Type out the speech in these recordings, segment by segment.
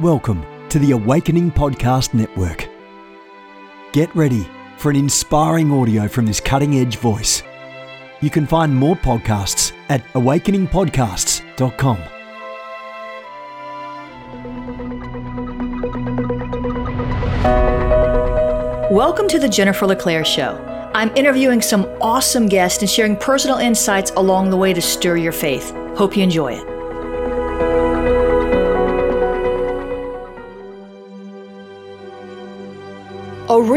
Welcome to the Awakening Podcast Network. Get ready for an inspiring audio from this cutting edge voice. You can find more podcasts at awakeningpodcasts.com. Welcome to the Jennifer LeClaire Show. I'm interviewing some awesome guests and sharing personal insights along the way to stir your faith. Hope you enjoy it.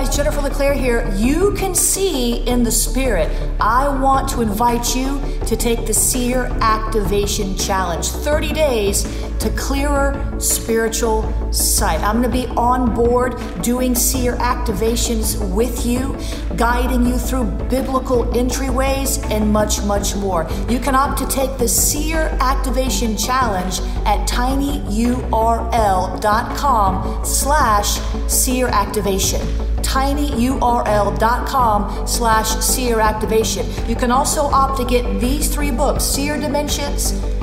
guys, Jennifer LeClaire here. You can see in the spirit. I want to invite you to take the Seer Activation Challenge 30 days to clearer spiritual sight. I'm going to be on board doing seer activations with you, guiding you through biblical entryways, and much, much more. You can opt to take the Seer Activation Challenge at tinyurl.com slash seer activation tinyurl.com slash seer activation. You can also opt to get these three books, Seer Dimensions,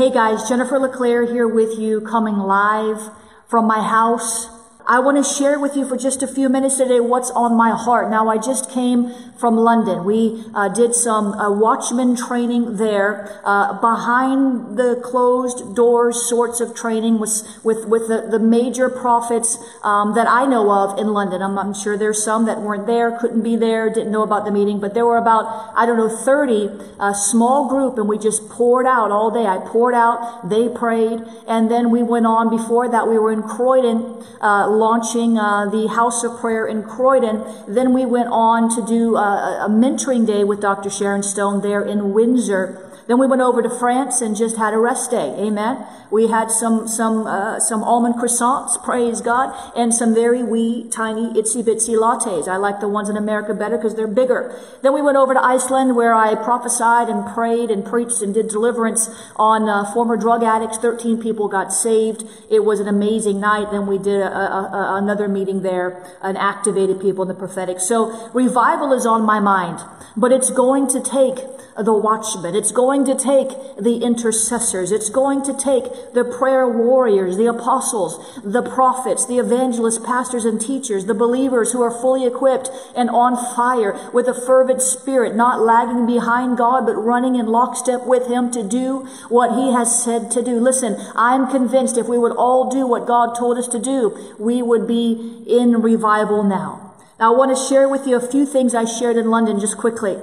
Hey guys, Jennifer LeClaire here with you, coming live from my house. I want to share with you for just a few minutes today what's on my heart. Now, I just came from London. We uh, did some uh, watchman training there, uh, behind the closed doors sorts of training with, with, with the, the major prophets um, that I know of in London. I'm, I'm, sure there's some that weren't there, couldn't be there, didn't know about the meeting, but there were about, I don't know, 30, a small group, and we just poured out all day. I poured out, they prayed, and then we went on. Before that, we were in Croydon, uh, launching uh, the House of Prayer in Croydon. Then we went on to do a mentoring day with Dr. Sharon Stone there in Windsor. Then we went over to France and just had a rest day. Amen. We had some some uh, some almond croissants, praise God, and some very wee, tiny, itsy bitsy lattes. I like the ones in America better because they're bigger. Then we went over to Iceland where I prophesied and prayed and preached and did deliverance on uh, former drug addicts. Thirteen people got saved. It was an amazing night. Then we did a, a, a, another meeting there and activated people in the prophetic. So revival is on my mind, but it's going to take the watchmen. It's going to take the intercessors. It's going to take the prayer warriors, the apostles, the prophets, the evangelists, pastors, and teachers, the believers who are fully equipped and on fire with a fervent spirit, not lagging behind God, but running in lockstep with Him to do what He has said to do. Listen, I'm convinced if we would all do what God told us to do, we would be in revival now. Now, I want to share with you a few things I shared in London just quickly.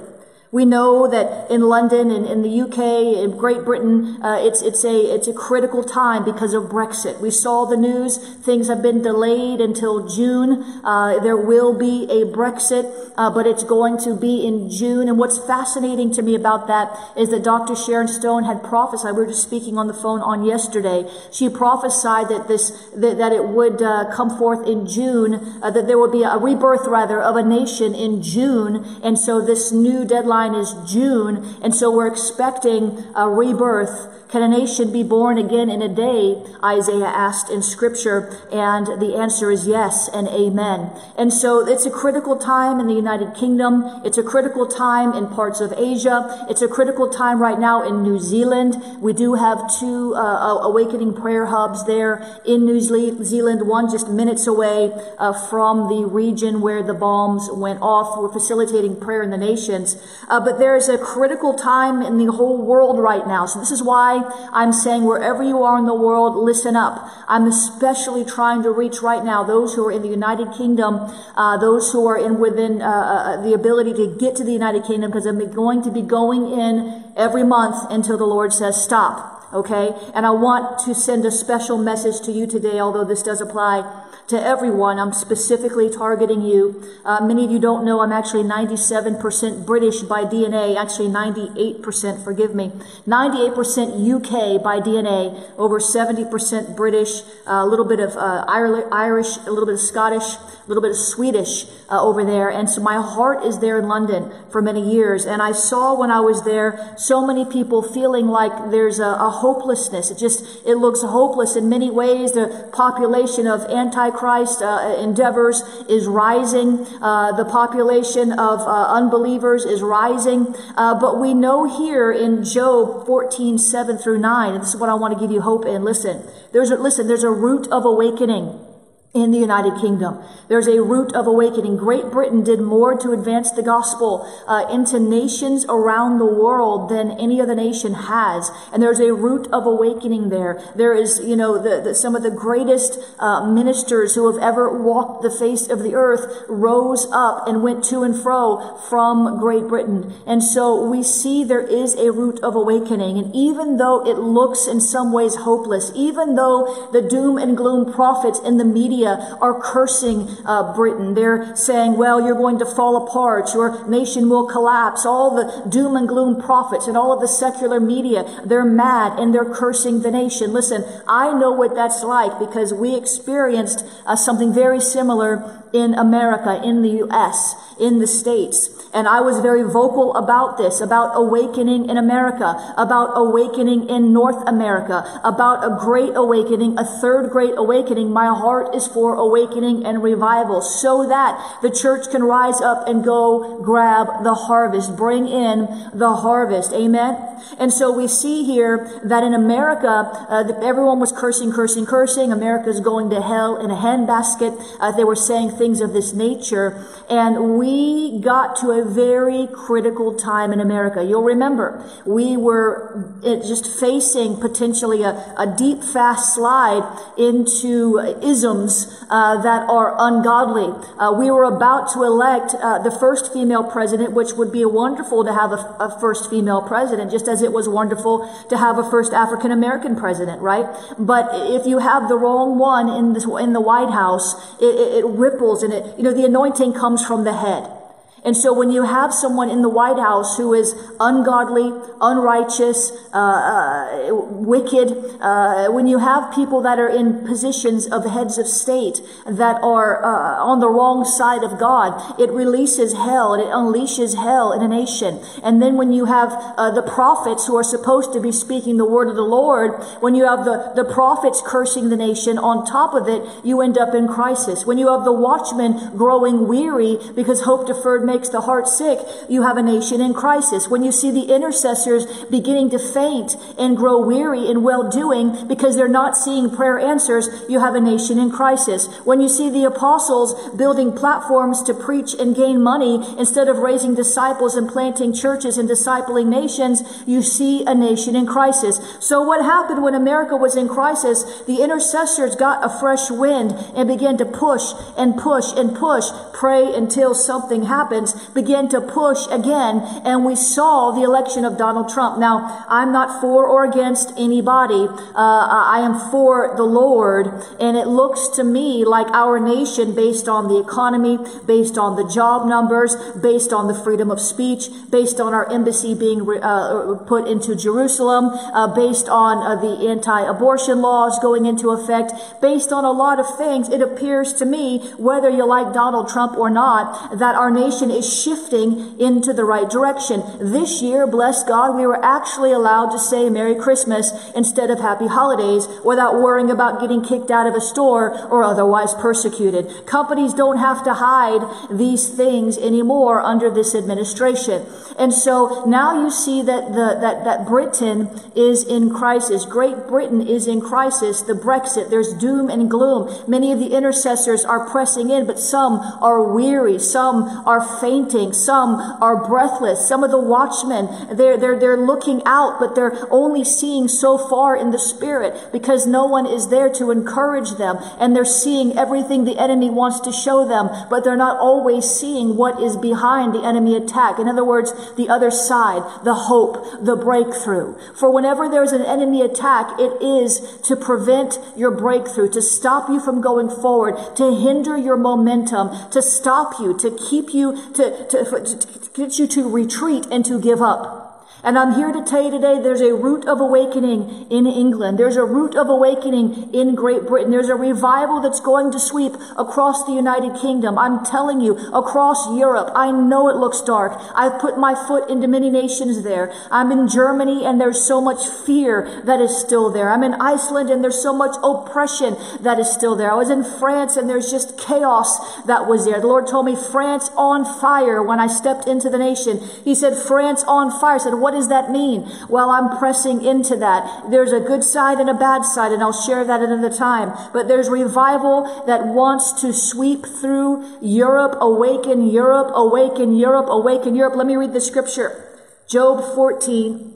We know that in London and in the UK, in Great Britain, uh, it's, it's, a, it's a critical time because of Brexit. We saw the news. Things have been delayed until June. Uh, there will be a Brexit, uh, but it's going to be in June. And what's fascinating to me about that is that Dr. Sharon Stone had prophesied. We were just speaking on the phone on yesterday. She prophesied that this, that, that it would uh, come forth in June, uh, that there would be a rebirth rather of a nation in June. And so this new deadline deadline is June, and so we're expecting a rebirth. Can a nation be born again in a day? Isaiah asked in scripture, and the answer is yes and amen. And so it's a critical time in the United Kingdom. It's a critical time in parts of Asia. It's a critical time right now in New Zealand. We do have two uh, awakening prayer hubs there in New Zealand, one just minutes away uh, from the region where the bombs went off. We're facilitating prayer in the nations. Uh, but there's a critical time in the whole world right now. So this is why I'm saying wherever you are in the world, listen up. I'm especially trying to reach right now those who are in the United Kingdom, uh, those who are in within uh, uh the ability to get to the United Kingdom because I'm going to be going in every month until the Lord says stop. Okay? And I want to send a special message to you today, although this does apply to everyone. I'm specifically targeting you. Uh, many of you don't know I'm actually 97% British by DNA, actually 98%, forgive me, 98% UK by DNA, over 70% British, a little bit of uh, Irish, a little bit of Scottish, a little bit of Swedish uh, over there. And so my heart is there in London for many years. And I saw when I was there so many people feeling like there's a, a hopelessness. It just, it looks hopeless in many ways. The population of anti Christ uh, endeavors is rising. Uh, the population of uh, unbelievers is rising. Uh, but we know here in Job 14, 7 through 9, and this is what I want to give you hope in. Listen, there's a, listen, there's a root of awakening in the United Kingdom. There's a root of awakening. Great Britain did more to advance the gospel uh, into nations around the world than any other nation has. And there's a root of awakening there. There is, you know, the, the, some of the greatest uh, ministers who have ever walked the face of the earth rose up and went to and fro from Great Britain. And so we see there is a root of awakening. And even though it looks in some ways hopeless, even though the doom and gloom prophets in the media media are cursing uh, Britain. They're saying, well, you're going to fall apart. Your nation will collapse. All the doom and gloom prophets and all of the secular media, they're mad and they're cursing the nation. Listen, I know what that's like because we experienced uh, something very similar in America, in the U.S., in the States. And I was very vocal about this, about awakening in America, about awakening in North America, about a great awakening, a third great awakening. My heart is for awakening and revival so that the church can rise up and go grab the harvest, bring in the harvest. Amen. And so we see here that in America, uh, everyone was cursing, cursing, cursing. America's going to hell in a handbasket. Uh, they were saying things of this nature. And we got to a very critical time in America. You'll remember, we were uh, just facing potentially a, a deep, fast slide into isms uh, that are ungodly. Uh, we were about to elect uh, the first female president, which would be wonderful to have a, a first female president, just as it was wonderful to have a first African American president, right? But if you have the wrong one in the, in the White House, it, it, it ripples and it, you know, the anointing comes from the head. And so when you have someone in the White House who is ungodly, unrighteous, uh, uh, wicked, uh, when you have people that are in positions of heads of state that are uh, on the wrong side of God, it releases hell and it unleashes hell in a nation. And then when you have uh, the prophets who are supposed to be speaking the word of the Lord, when you have the, the prophets cursing the nation, on top of it, you end up in crisis. When you have the watchmen growing weary because hope deferred makes the heart sick, you have a nation in crisis. When you see the intercessors beginning to faint and grow weary in well doing because they're not seeing prayer answers, you have a nation in crisis. When you see the apostles building platforms to preach and gain money instead of raising disciples and planting churches and discipling nations, you see a nation in crisis. So what happened when America was in crisis? The intercessors got a fresh wind and began to push and push and push, pray until something happened Republicans began to push again, and we saw the election of Donald Trump. Now, I'm not for or against anybody. Uh, I am for the Lord, and it looks to me like our nation, based on the economy, based on the job numbers, based on the freedom of speech, based on our embassy being uh, put into Jerusalem, uh, based on uh, the anti-abortion laws going into effect, based on a lot of things, it appears to me, whether you like Donald Trump or not, that our nation is shifting into the right direction. This year, bless God, we were actually allowed to say Merry Christmas instead of Happy Holidays without worrying about getting kicked out of a store or otherwise persecuted. Companies don't have to hide these things anymore under this administration. And so now you see that the, that, that Britain is in crisis. Great Britain is in crisis. The Brexit, there's doom and gloom. Many of the intercessors are pressing in, but some are weary. Some are fainting. Some are breathless. Some of the watchmen, they're, they're, they're looking out, but they're only seeing so far in the spirit because no one is there to encourage them. And they're seeing everything the enemy wants to show them, but they're not always seeing what is behind the enemy attack. In other words, the other side, the hope, the breakthrough. For whenever there's an enemy attack, it is to prevent your breakthrough, to stop you from going forward, to hinder your momentum, to stop you, to keep you, to, to, to get you to retreat and to give up. And I'm here to tell you today there's a root of awakening in England. There's a root of awakening in Great Britain. There's a revival that's going to sweep across the United Kingdom. I'm telling you, across Europe. I know it looks dark. I've put my foot into many nations there. I'm in Germany and there's so much fear that is still there. I'm in Iceland and there's so much oppression that is still there. I was in France and there's just chaos that was there. The Lord told me France on fire when I stepped into the nation. He said, France on fire. I said, does that mean? Well, I'm pressing into that. There's a good side and a bad side, and I'll share that at another time. But there's revival that wants to sweep through Europe, awaken Europe, awaken Europe, awaken Europe. Let me read the scripture. Job 14,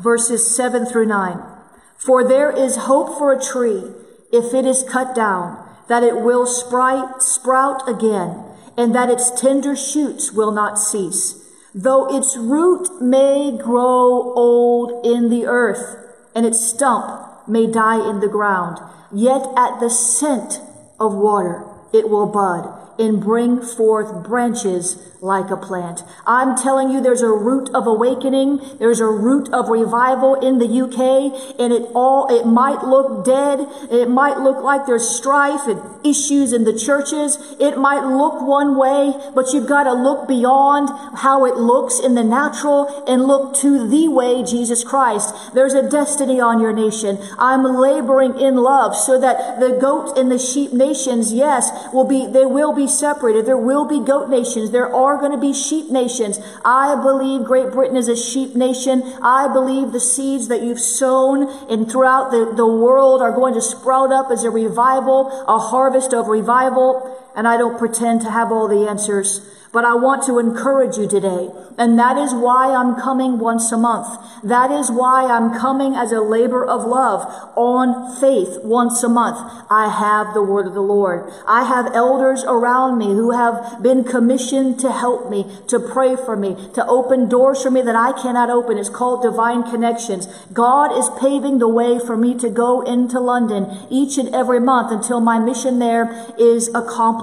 verses 7 through 9. For there is hope for a tree if it is cut down, that it will sprout, sprout again, and that its tender shoots will not cease. Though its root may grow old in the earth, and its stump may die in the ground, yet at the scent of water it will bud and bring forth branches like a plant. I'm telling you, there's a root of awakening. There's a root of revival in the UK and it all, it might look dead. It might look like there's strife and issues in the churches. It might look one way, but you've got to look beyond how it looks in the natural and look to the way, Jesus Christ. There's a destiny on your nation. I'm laboring in love so that the goat and the sheep nations, yes, will be, they will be separated. There will be goat nations. There are going to be sheep nations. I believe Great Britain is a sheep nation. I believe the seeds that you've sown and throughout the, the world are going to sprout up as a revival, a harvest of revival. And I don't pretend to have all the answers. But I want to encourage you today. And that is why I'm coming once a month. That is why I'm coming as a labor of love on faith once a month. I have the word of the Lord. I have elders around me who have been commissioned to help me, to pray for me, to open doors for me that I cannot open. It's called divine connections. God is paving the way for me to go into London each and every month until my mission there is accomplished.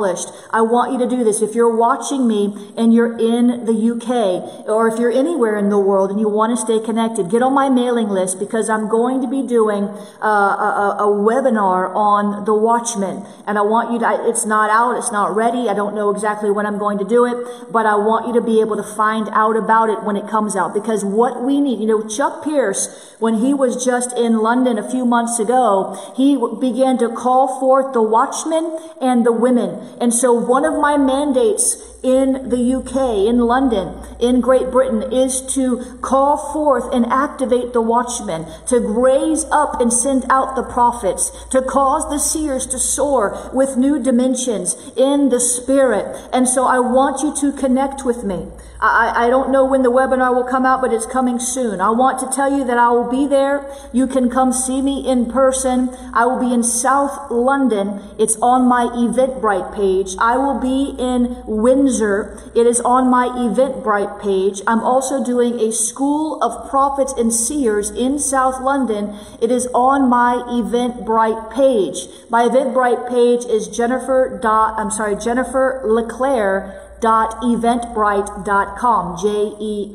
I want you to do this. If you're watching me, and you're in the UK, or if you're anywhere in the world and you want to stay connected, get on my mailing list because I'm going to be doing uh, a, a, webinar on the Watchman. And I want you to, it's not out, it's not ready. I don't know exactly when I'm going to do it, but I want you to be able to find out about it when it comes out because what we need, you know, Chuck Pierce, when he was just in London a few months ago, he began to call forth the watchmen and the women. And so one of my mandates in the UK, in London, in Great Britain is to call forth and activate the watchmen, to raise up and send out the prophets, to cause the seers to soar with new dimensions in the spirit. And so I want you to connect with me. I, I don't know when the webinar will come out, but it's coming soon. I want to tell you that I will be there. You can come see me in person. I will be in South London. It's on my Eventbrite page. I will be in Windsor. It is on my Eventbrite page. I'm also doing a School of Prophets and Seers in South London. It is on my Eventbrite page. My Eventbrite page is Jennifer dot, I'm sorry, Jennifer LeClaire Eventbrite.com. J E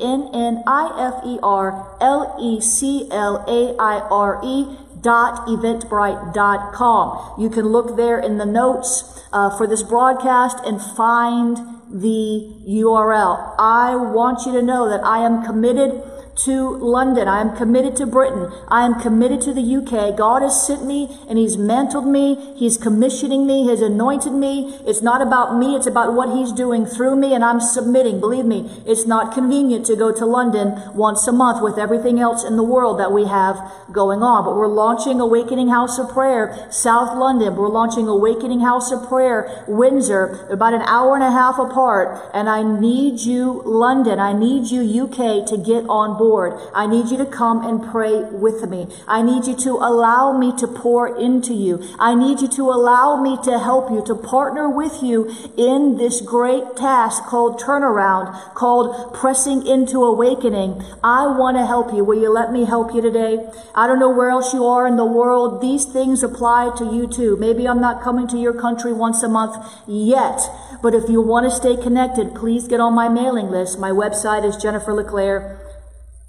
N N I F E R L E C L A I R E dot eventbrite.com. You can look there in the notes uh, for this broadcast and find the URL. I want you to know that I am committed to London. I am committed to Britain. I am committed to the UK. God has sent me and He's mantled me. He's commissioning me. He's anointed me. It's not about me. It's about what He's doing through me and I'm submitting. Believe me, it's not convenient to go to London once a month with everything else in the world that we have going on. But we're launching Awakening House of Prayer, South London. We're launching Awakening House of Prayer, Windsor, about an hour and a half apart. And I need you, London. I need you, UK, to get on board board. I need you to come and pray with me. I need you to allow me to pour into you. I need you to allow me to help you, to partner with you in this great task called turnaround, called pressing into awakening. I want to help you. Will you let me help you today? I don't know where else you are in the world. These things apply to you too. Maybe I'm not coming to your country once a month yet, but if you want to stay connected, please get on my mailing list. My website is Jennifer LeClaire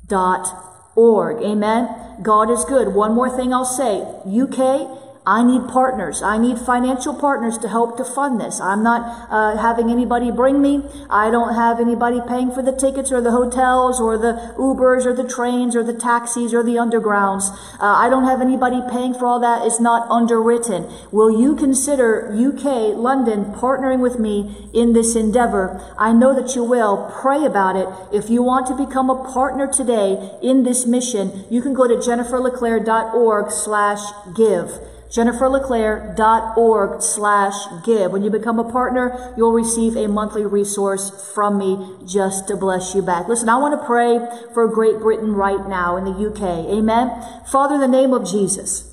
dot org. Amen. God is good. One more thing I'll say. UK, I need partners. I need financial partners to help to fund this. I'm not uh, having anybody bring me. I don't have anybody paying for the tickets or the hotels or the Ubers or the trains or the taxis or the undergrounds. Uh, I don't have anybody paying for all that. It's not underwritten. Will you consider UK, London, partnering with me in this endeavor? I know that you will. Pray about it. If you want to become a partner today in this mission, you can go to jenniferleclaire.org slash give jenniferleclaire.org slash give. When you become a partner, you'll receive a monthly resource from me just to bless you back. Listen, I want to pray for Great Britain right now in the UK. Amen. Father, in the name of Jesus,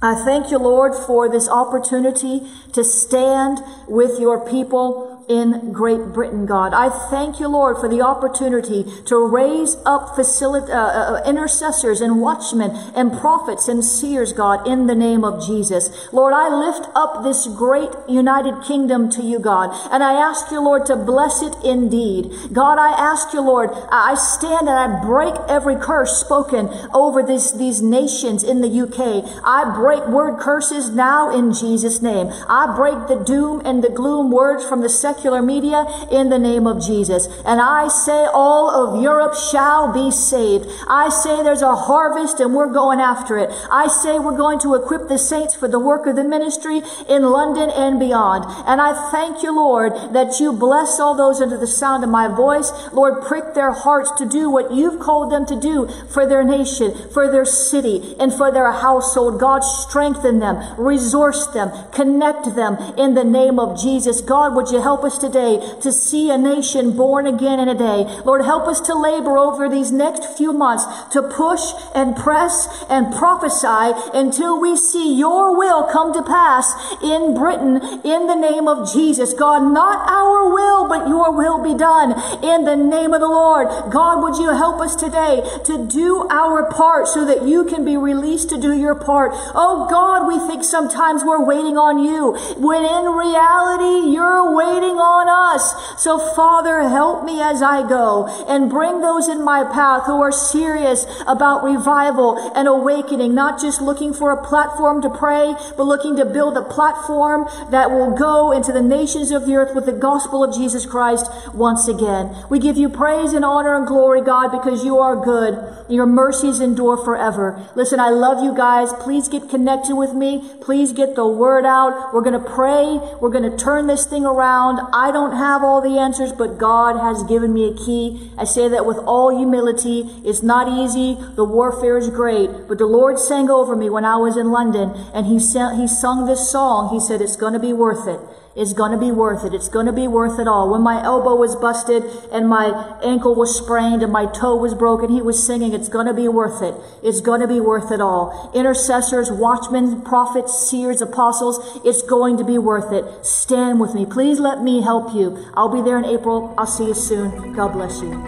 I thank you, Lord, for this opportunity to stand with your people in Great Britain, God. I thank you, Lord, for the opportunity to raise up uh, uh, intercessors and watchmen and prophets and seers, God, in the name of Jesus. Lord, I lift up this great United Kingdom to you, God, and I ask you, Lord, to bless it indeed. God, I ask you, Lord, I stand and I break every curse spoken over this, these nations in the UK. I break word curses now in Jesus' name. I break the doom and the gloom words from the second secular media in the name of Jesus. And I say all of Europe shall be saved. I say there's a harvest and we're going after it. I say we're going to equip the saints for the work of the ministry in London and beyond. And I thank you, Lord, that you bless all those under the sound of my voice. Lord, prick their hearts to do what you've called them to do for their nation, for their city, and for their household. God, strengthen them, resource them, connect them in the name of Jesus. God, would you help us us today to see a nation born again in a day. Lord, help us to labor over these next few months to push and press and prophesy until we see your will come to pass in Britain in the name of Jesus. God, not our will, but your will be done in the name of the Lord. God, would you help us today to do our part so that you can be released to do your part? Oh God, we think sometimes we're waiting on you when in reality you're waiting on us. So Father, help me as I go and bring those in my path who are serious about revival and awakening, not just looking for a platform to pray, but looking to build a platform that will go into the nations of the earth with the gospel of Jesus Christ once again. We give you praise and honor and glory, God, because you are good. Your mercies endure forever. Listen, I love you guys. Please get connected with me. Please get the word out. We're going to pray. We're going to turn this thing around. I don't have all the answers, but God has given me a key. I say that with all humility. It's not easy. The warfare is great, but the Lord sang over me when I was in London and he sang, he sung this song. He said, it's going to be worth it. It's going to be worth it. It's going to be worth it all. When my elbow was busted and my ankle was sprained and my toe was broken, he was singing, it's going to be worth it. It's going to be worth it all. Intercessors, watchmen, prophets, seers, apostles, it's going to be worth it. Stand with me. Please let me help you. I'll be there in April. I'll see you soon. God bless you.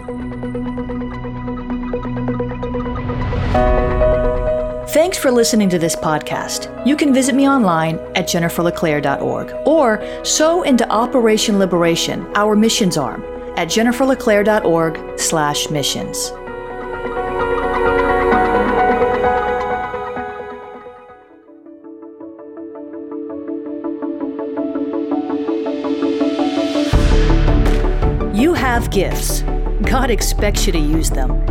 Thanks for listening to this podcast. You can visit me online at jenniferleclaire.org or sow into Operation Liberation, our missions arm, at jenniferleclaire.org slash missions. You have gifts. God expects you to use them.